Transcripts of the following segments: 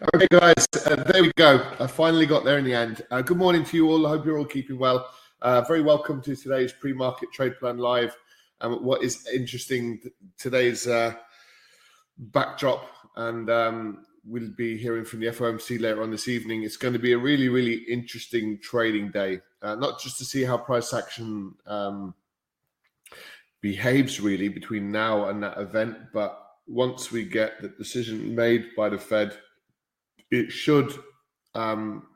Okay, guys, uh, there we go. I finally got there in the end. Uh, good morning to you all. I hope you're all keeping well. Uh, very welcome to today's pre-market trade plan live. Um, what is interesting today's uh, backdrop, and um, we'll be hearing from the FOMC later on this evening. It's going to be a really, really interesting trading day. Uh, not just to see how price action um, behaves really between now and that event, but once we get the decision made by the Fed it should um,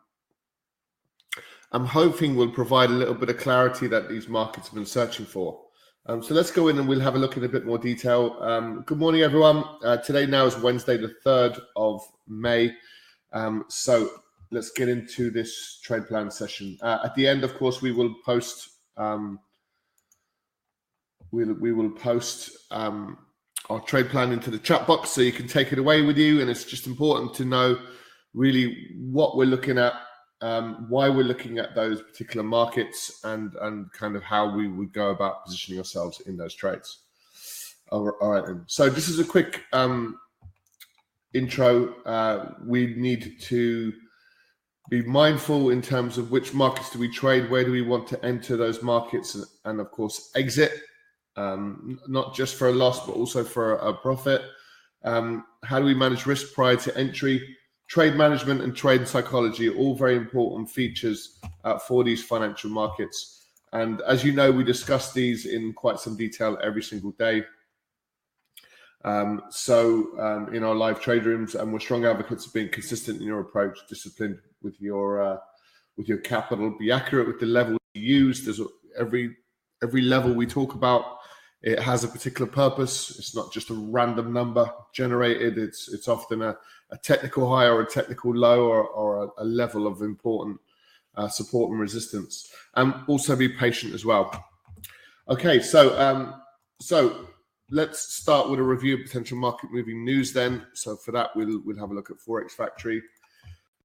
I'm hoping will provide a little bit of clarity that these markets have been searching for. Um, so let's go in and we'll have a look in a bit more detail. Um, good morning, everyone. Uh, today now is Wednesday, the 3rd of May. Um, so let's get into this trade plan session. Uh, at the end, of course, we will post. Um, we'll, we will post um, our trade plan into the chat box so you can take it away with you. And it's just important to know really what we're looking at, um, why we're looking at those particular markets, and and kind of how we would go about positioning ourselves in those trades. All right, then. So this is a quick um, intro. Uh, we need to be mindful in terms of which markets do we trade, where do we want to enter those markets, and of course exit, um, not just for a loss but also for a, profit. Um, how do we manage risk prior to entry? trade management and trade psychology are all very important features uh, for these financial markets. And as you know, we discuss these in quite some detail every single day. Um, so um, in our live trade rooms, and we're strong advocates of being consistent in your approach, disciplined with your uh, with your capital, be accurate with the level you use. There's every every level we talk about it has a particular purpose. It's not just a random number generated. It's it's often a, a technical high or a technical low or, or a, a level of important uh, support and resistance. And also be patient as well. Okay, so um, so let's start with a review of potential market moving news. Then, so for that we'll we'll have a look at Forex Factory.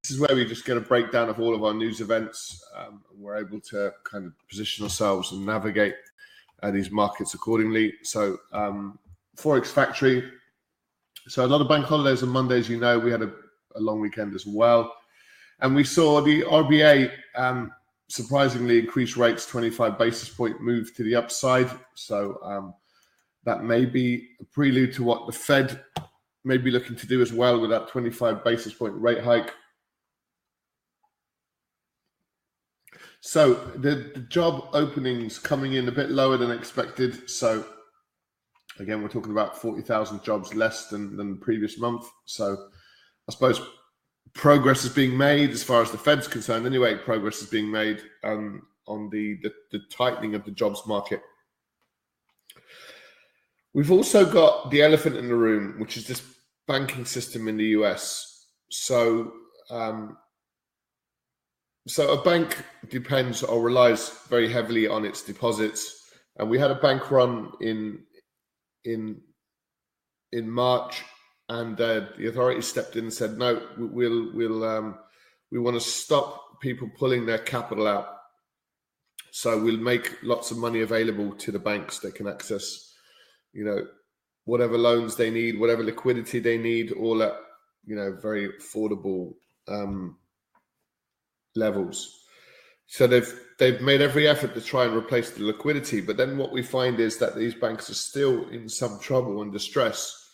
This is where we just get a breakdown of all of our news events. Um, we're able to kind of position ourselves and navigate uh, these markets accordingly. So um, Forex Factory. So a lot of bank holidays on Mondays. You know, we had a, a long weekend as well, and we saw the RBA um, surprisingly increase rates 25 basis point move to the upside. So um, that may be a prelude to what the Fed may be looking to do as well with that 25 basis point rate hike. So the, the job openings coming in a bit lower than expected. So again, we're talking about 40,000 jobs less than, than the previous month. So I suppose progress is being made as far as the Fed's concerned. Anyway, progress is being made um, on the, the, the tightening of the jobs market. We've also got the elephant in the room, which is this banking system in the US. So um, so a bank depends or relies very heavily on its deposits, and we had a bank run in in in March, and uh, the authorities stepped in and said, "No, we'll we'll um, we want to stop people pulling their capital out. So we'll make lots of money available to the banks that can access, you know, whatever loans they need, whatever liquidity they need, all at you know very affordable." Um, levels. So they've they've made every effort to try and replace the liquidity, but then what we find is that these banks are still in some trouble and distress,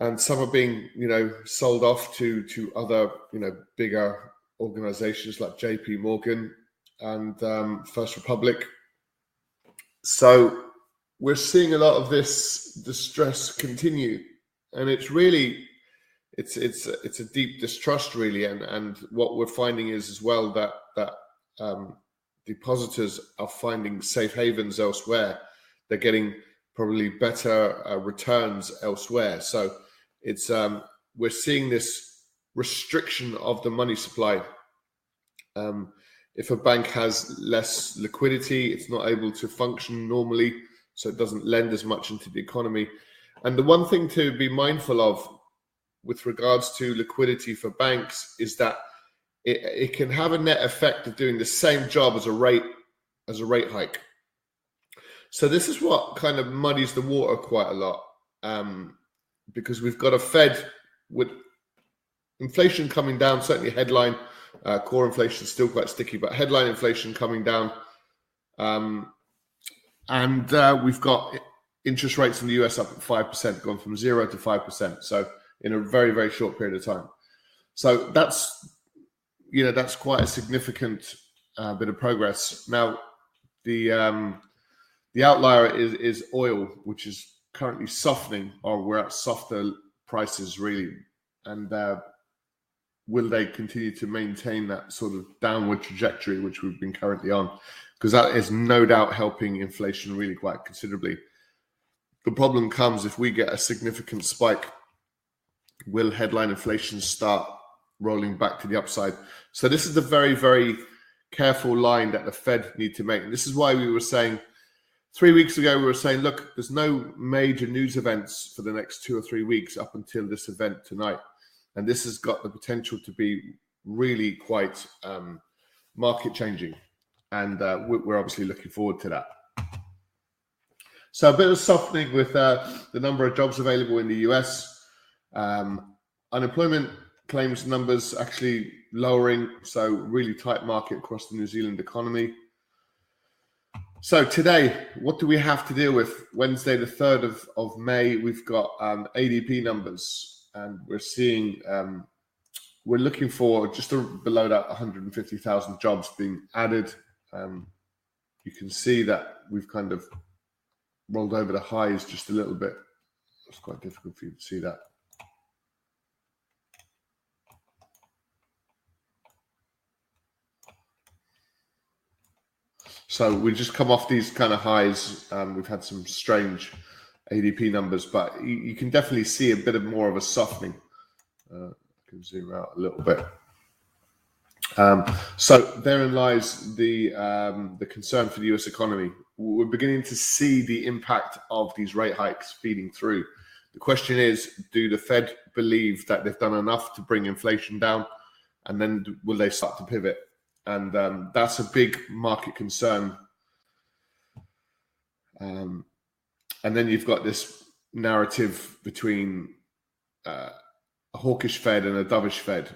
and some are being you know sold off to to other you know bigger organizations like J.P. Morgan, and um, First Republic. So we're seeing a lot of this distress continue, and it's really it's it's it's a deep distrust really, and and what we're finding is as well that that um, depositors are finding safe havens elsewhere. They're getting probably better uh, returns elsewhere. So it's um, we're seeing this restriction of the money supply. Um, if a bank has less liquidity, it's not able to function normally, so it doesn't lend as much into the economy. And the one thing to be mindful of with regards to liquidity for banks is that it, it can have a net effect of doing the same job as a rate as a rate hike. So this is what kind of muddies the water quite a lot, um, because we've got a Fed with inflation coming down. Certainly, headline uh, core inflation is still quite sticky, but headline inflation coming down, um, and uh, we've got interest rates in the US up at five percent, gone from zero to five percent. So in a very very short period of time. So that's you know that's quite a significant uh, bit of progress. Now the um, the outlier is, is oil, which is currently softening, or we're at softer prices really. And uh, will they continue to maintain that sort of downward trajectory which we've been currently on? Because that is no doubt helping inflation really quite considerably. The problem comes if we get a significant spike. Will headline inflation start rolling back to the upside? So this is the very, very careful line that the Fed need to make. And this is why we were saying three weeks ago we were saying, look, there's no major news events for the next two or three weeks up until this event tonight, and this has got the potential to be really quite um, market changing, and uh, we're obviously looking forward to that. So a bit of softening with uh, the number of jobs available in the US. Um, unemployment claims numbers actually lowering, so really tight market across the New Zealand economy. So today, what do we have to deal with? Wednesday, the 3rd of, of May, we've got um, ADP numbers, and we're seeing, um, we're looking for just below that 150,000 jobs being added. Um, you can see that we've kind of rolled over the highs just a little bit. It's quite difficult for you to see that. So we just come off these kind of highs. Um, we've had some strange ADP numbers, but you, you, can definitely see a bit of more of a softening. Uh, I can zoom out a little bit. Um, so therein lies the um, the concern for the U.S. economy. We're beginning to see the impact of these rate hikes feeding through. The question is, do the Fed believe that they've done enough to bring inflation down, and then will they start to pivot? And um, that's a big market concern. Um, and then you've got this narrative between uh, a hawkish Fed and a dovish Fed,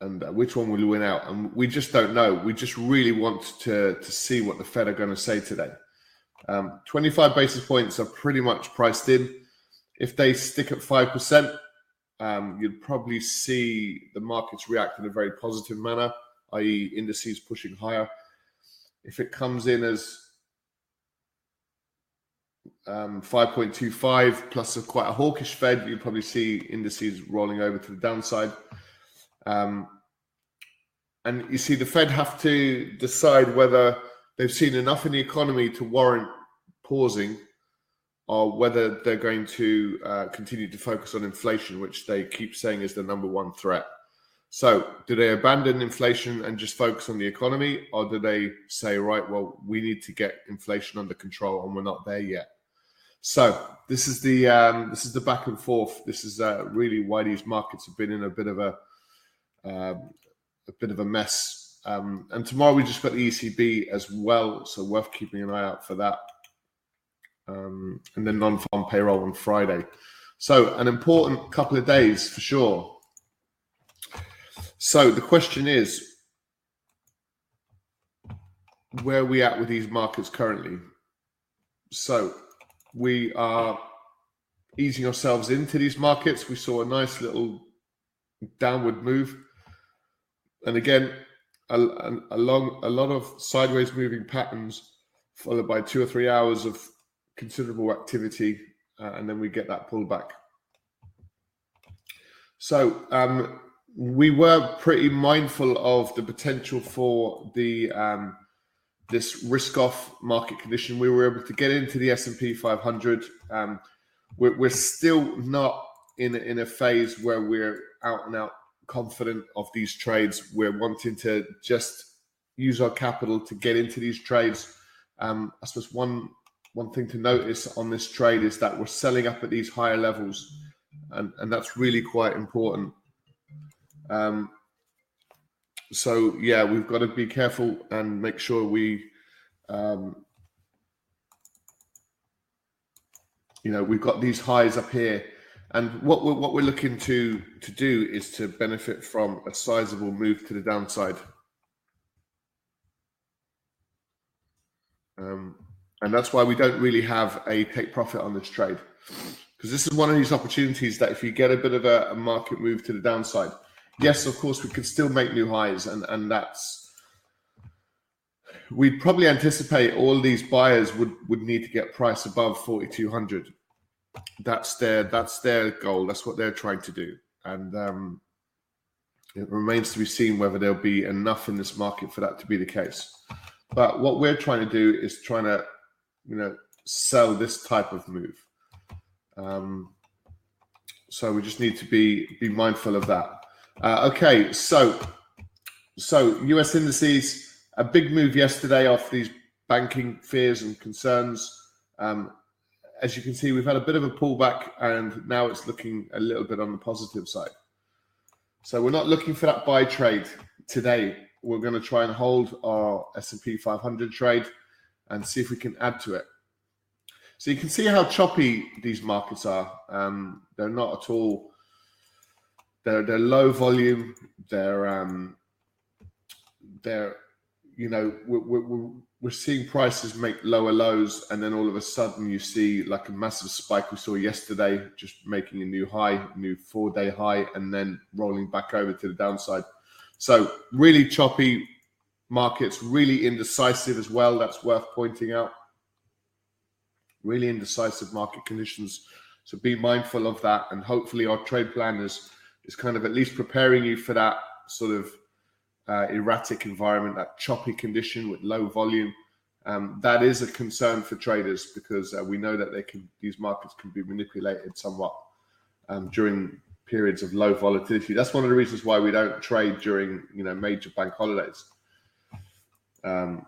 and uh, which one will win out? And we just don't know. We just really want to to see what the Fed are going to say today. Um, 25 basis points are pretty much priced in. If they stick at five percent, um, you'd probably see the markets react in a very positive manner i.e., indices pushing higher. If it comes in as um, 5.25 plus a quite a hawkish Fed, you'll probably see indices rolling over to the downside. Um, and you see, the Fed have to decide whether they've seen enough in the economy to warrant pausing or whether they're going to uh, continue to focus on inflation, which they keep saying is the number one threat. So, do they abandon inflation and just focus on the economy, or do they say, right, well, we need to get inflation under control, and we're not there yet? So, this is the um, this is the back and forth. This is uh, really why these markets have been in a bit of a um, a bit of a mess. Um, and tomorrow we just got the ECB as well, so worth keeping an eye out for that. Um, and then non-farm payroll on Friday. So, an important couple of days for sure. So the question is, where are we at with these markets currently? So we are easing ourselves into these markets. We saw a nice little downward move. And again, a, a, long, a lot of sideways moving patterns, followed by two or three hours of considerable activity, uh, and then we get that pullback. So um, we were pretty mindful of the potential for the um, this risk-off market condition. We were able to get into the S and P 500. Um, we're, we're, still not in in a phase where we're out and out confident of these trades. We're wanting to just use our capital to get into these trades. Um, I suppose one one thing to notice on this trade is that we're selling up at these higher levels, and, and that's really quite important. Um, so yeah, we've got to be careful and make sure we, um, you know, we've got these highs up here, and what we're, what we're looking to to do is to benefit from a sizable move to the downside. Um, and that's why we don't really have a take profit on this trade because this is one of these opportunities that if you get a bit of a, a, market move to the downside yes of course we could still make new highs and and that's we'd probably anticipate all these buyers would would need to get price above 4200 that's their that's their goal that's what they're trying to do and um it remains to be seen whether there'll be enough in this market for that to be the case but what we're trying to do is trying to you know, sell this type of move. Um, so we just need to be be mindful of that. Uh, okay, so so U.S. indices a big move yesterday off these banking fears and concerns. Um, as you can see, we've had a bit of a pullback, and now it's looking a little bit on the positive side. So we're not looking for that buy trade today. We're going to try and hold our S&P 500 trade and see if we can add to it. So you can see how choppy these markets are. Um, they're not at all. They're they're low volume. They're um, they're you know we're, we're, we're seeing prices make lower lows, and then all of a sudden you see like a massive spike we saw yesterday, just making a new high, new four day high, and then rolling back over to the downside. So really choppy, markets really indecisive as well. That's worth pointing out. Really indecisive market conditions. So be mindful of that. And hopefully, our trade plan is kind of at least preparing you for that sort of uh, erratic environment, that choppy condition with low volume. Um, that is a concern for traders because uh, we know that they can these markets can be manipulated somewhat um, during periods of low volatility. That's one of the reasons why we don't trade during you know major bank holidays um,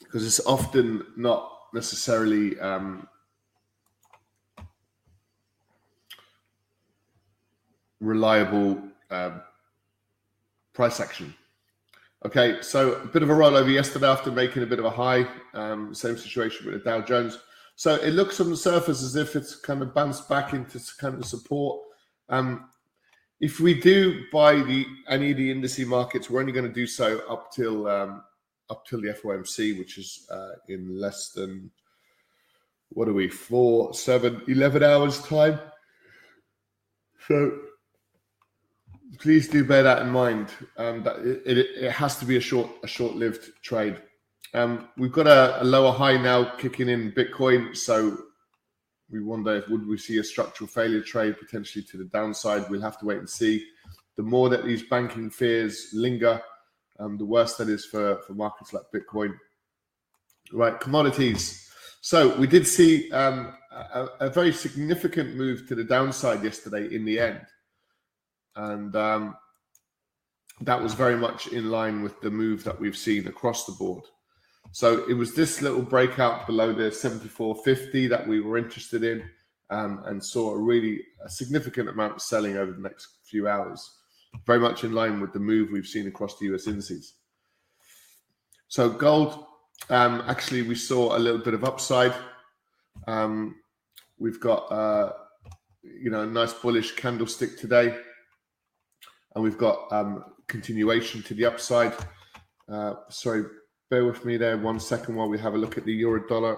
because it's often not necessarily um, reliable um, price action. Okay, so a bit of a rollover yesterday after making a bit of a high. Um, same situation with the Dow Jones. So it looks on the surface as if it's kind of bounced back into kind of support. Um, if we do buy the any of the indice markets, we're only going to do so up till um, up till the FOMC, which is uh, in less than what are we four, seven, 11 hours time. So please do bear that in mind. Um, that it, it, it, has to be a short a short lived trade. Um, we've got a, a lower high now kicking in Bitcoin, so we wonder if would we see a structural failure trade potentially to the downside. We'll have to wait and see. The more that these banking fears linger, um, the worse that is for, for markets like Bitcoin. Right, commodities. So we did see um, a, a, very significant move to the downside yesterday in the end. And um, that was very much in line with the move that we've seen across the board. So it was this little breakout below the 74.50 that we were interested in um, and saw a really a significant amount of selling over the next few hours, very much in line with the move we've seen across the US indices. So gold, um, actually, we saw a little bit of upside. Um, we've got, uh, you know, a nice bullish candlestick today, and we've got um, continuation to the upside. Uh, sorry, Bear with me there one second while we have a look at the euro dollar.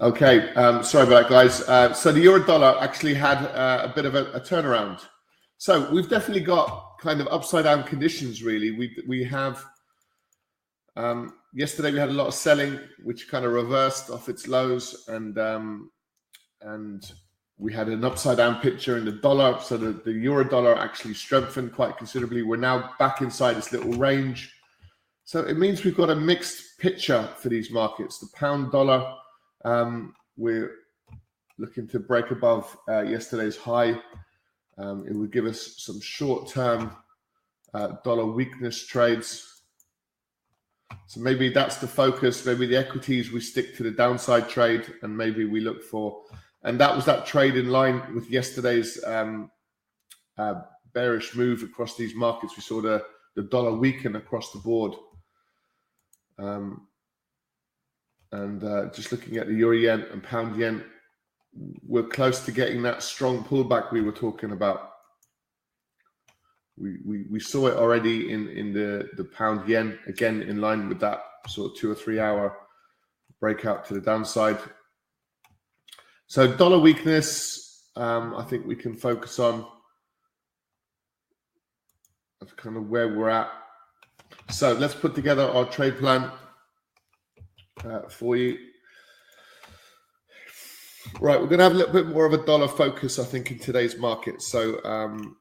Okay, um, sorry about that, guys. Uh, so the euro dollar actually had uh, a bit of a, a, turnaround. So we've definitely got kind of upside down conditions. Really, we we have. Um, yesterday we had a lot of selling, which kind of reversed off its lows, and um, and we had an upside down picture in the dollar. So the, the euro dollar actually strengthened quite considerably. We're now back inside this little range. So it means we've got a mixed picture for these markets. The pound dollar, um, we're looking to break above uh, yesterday's high. Um, it would give us some short term uh, dollar weakness trades. So maybe that's the focus. Maybe the equities we stick to the downside trade, and maybe we look for and that was that trade in line with yesterday's um, uh, bearish move across these markets. We saw the, the dollar weaken across the board. Um, and uh, just looking at the euro yen and pound yen, we're close to getting that strong pullback we were talking about. We, we, we saw it already in, in the, the pound yen, again in line with that sort of two or three hour breakout to the downside. So dollar weakness, um, I think we can focus on. Kind of where we're at. So let's put together our trade plan uh, for you. Right, we're going to have a little bit more of a dollar focus, I think, in today's market. So, um,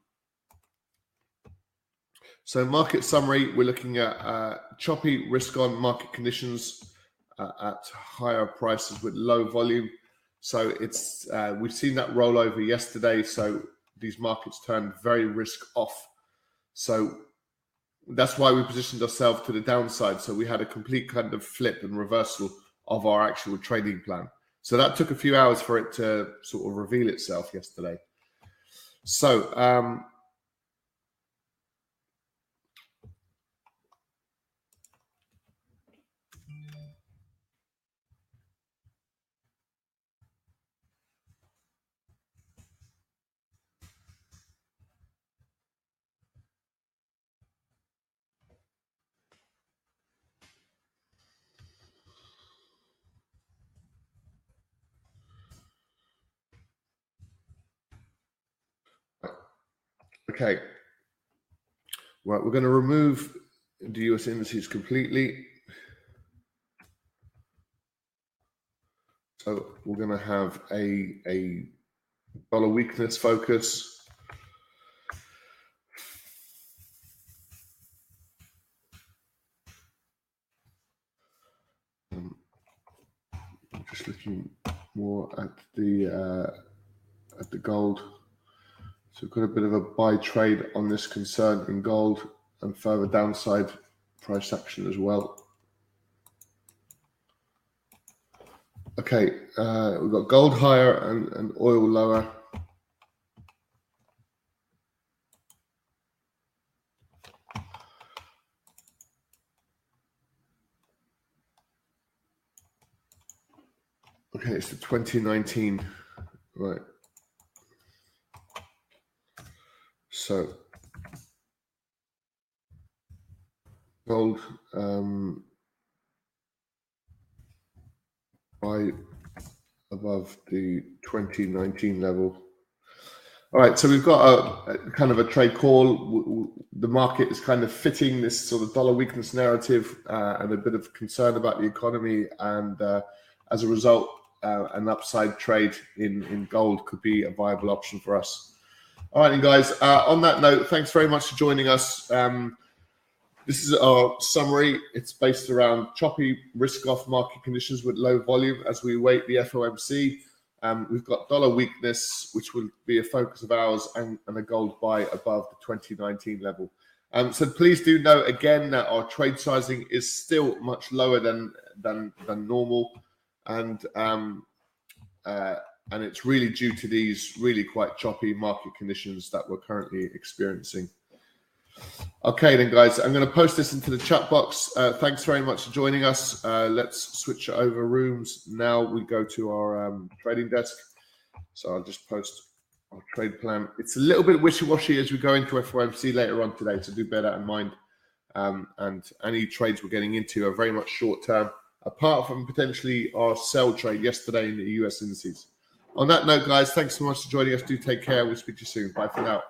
so market summary, we're looking at uh, choppy risk-on market conditions uh, at higher prices with low volume. So it's uh, we've seen that roll over yesterday. So these markets turned very risk off. So that's why we positioned ourselves to the downside. So we had a complete kind of flip and reversal of our actual trading plan. So that took a few hours for it to sort of reveal itself yesterday. So um, Okay. Right, we're going to remove the US indices completely. So we're going to have a, a dollar weakness focus. Um, just looking more at the uh, at the gold. So we've got a bit of a buy trade on this concern in gold and further downside price action as well. Okay, uh, we've got gold higher and, and oil lower. Okay, it's the 2019, right. So gold um, buy above the 2019 level. All right, so we've got a, a, kind of a trade call. The market is kind of fitting this sort of dollar weakness narrative uh, and a bit of concern about the economy, and uh, as a result, uh, an upside trade in in gold could be a viable option for us. All right, guys. Uh, on that note, thanks very much for joining us. Um, this is our summary. It's based around choppy risk-off market conditions with low volume as we await the FOMC. Um, we've got dollar weakness, which will be a focus of ours, and, and a gold buy above the 2019 level. Um, so please do note again that our trade sizing is still much lower than than than normal, and um, uh, and it's really due to these really quite choppy market conditions that we're currently experiencing. Okay, then, guys, I'm going to post this into the chat box. Uh, thanks very much for joining us. Uh, let's switch over rooms. Now we go to our um, trading desk. So I'll just post our trade plan. It's a little bit wishy washy as we go into FOMC later on today, so do bear that in mind. Um, and any trades we're getting into are very much short term apart from potentially our sell trade yesterday in the US indices. On that note, guys, thanks so much for joining us. Do take care. We'll speak to you soon. Bye for now.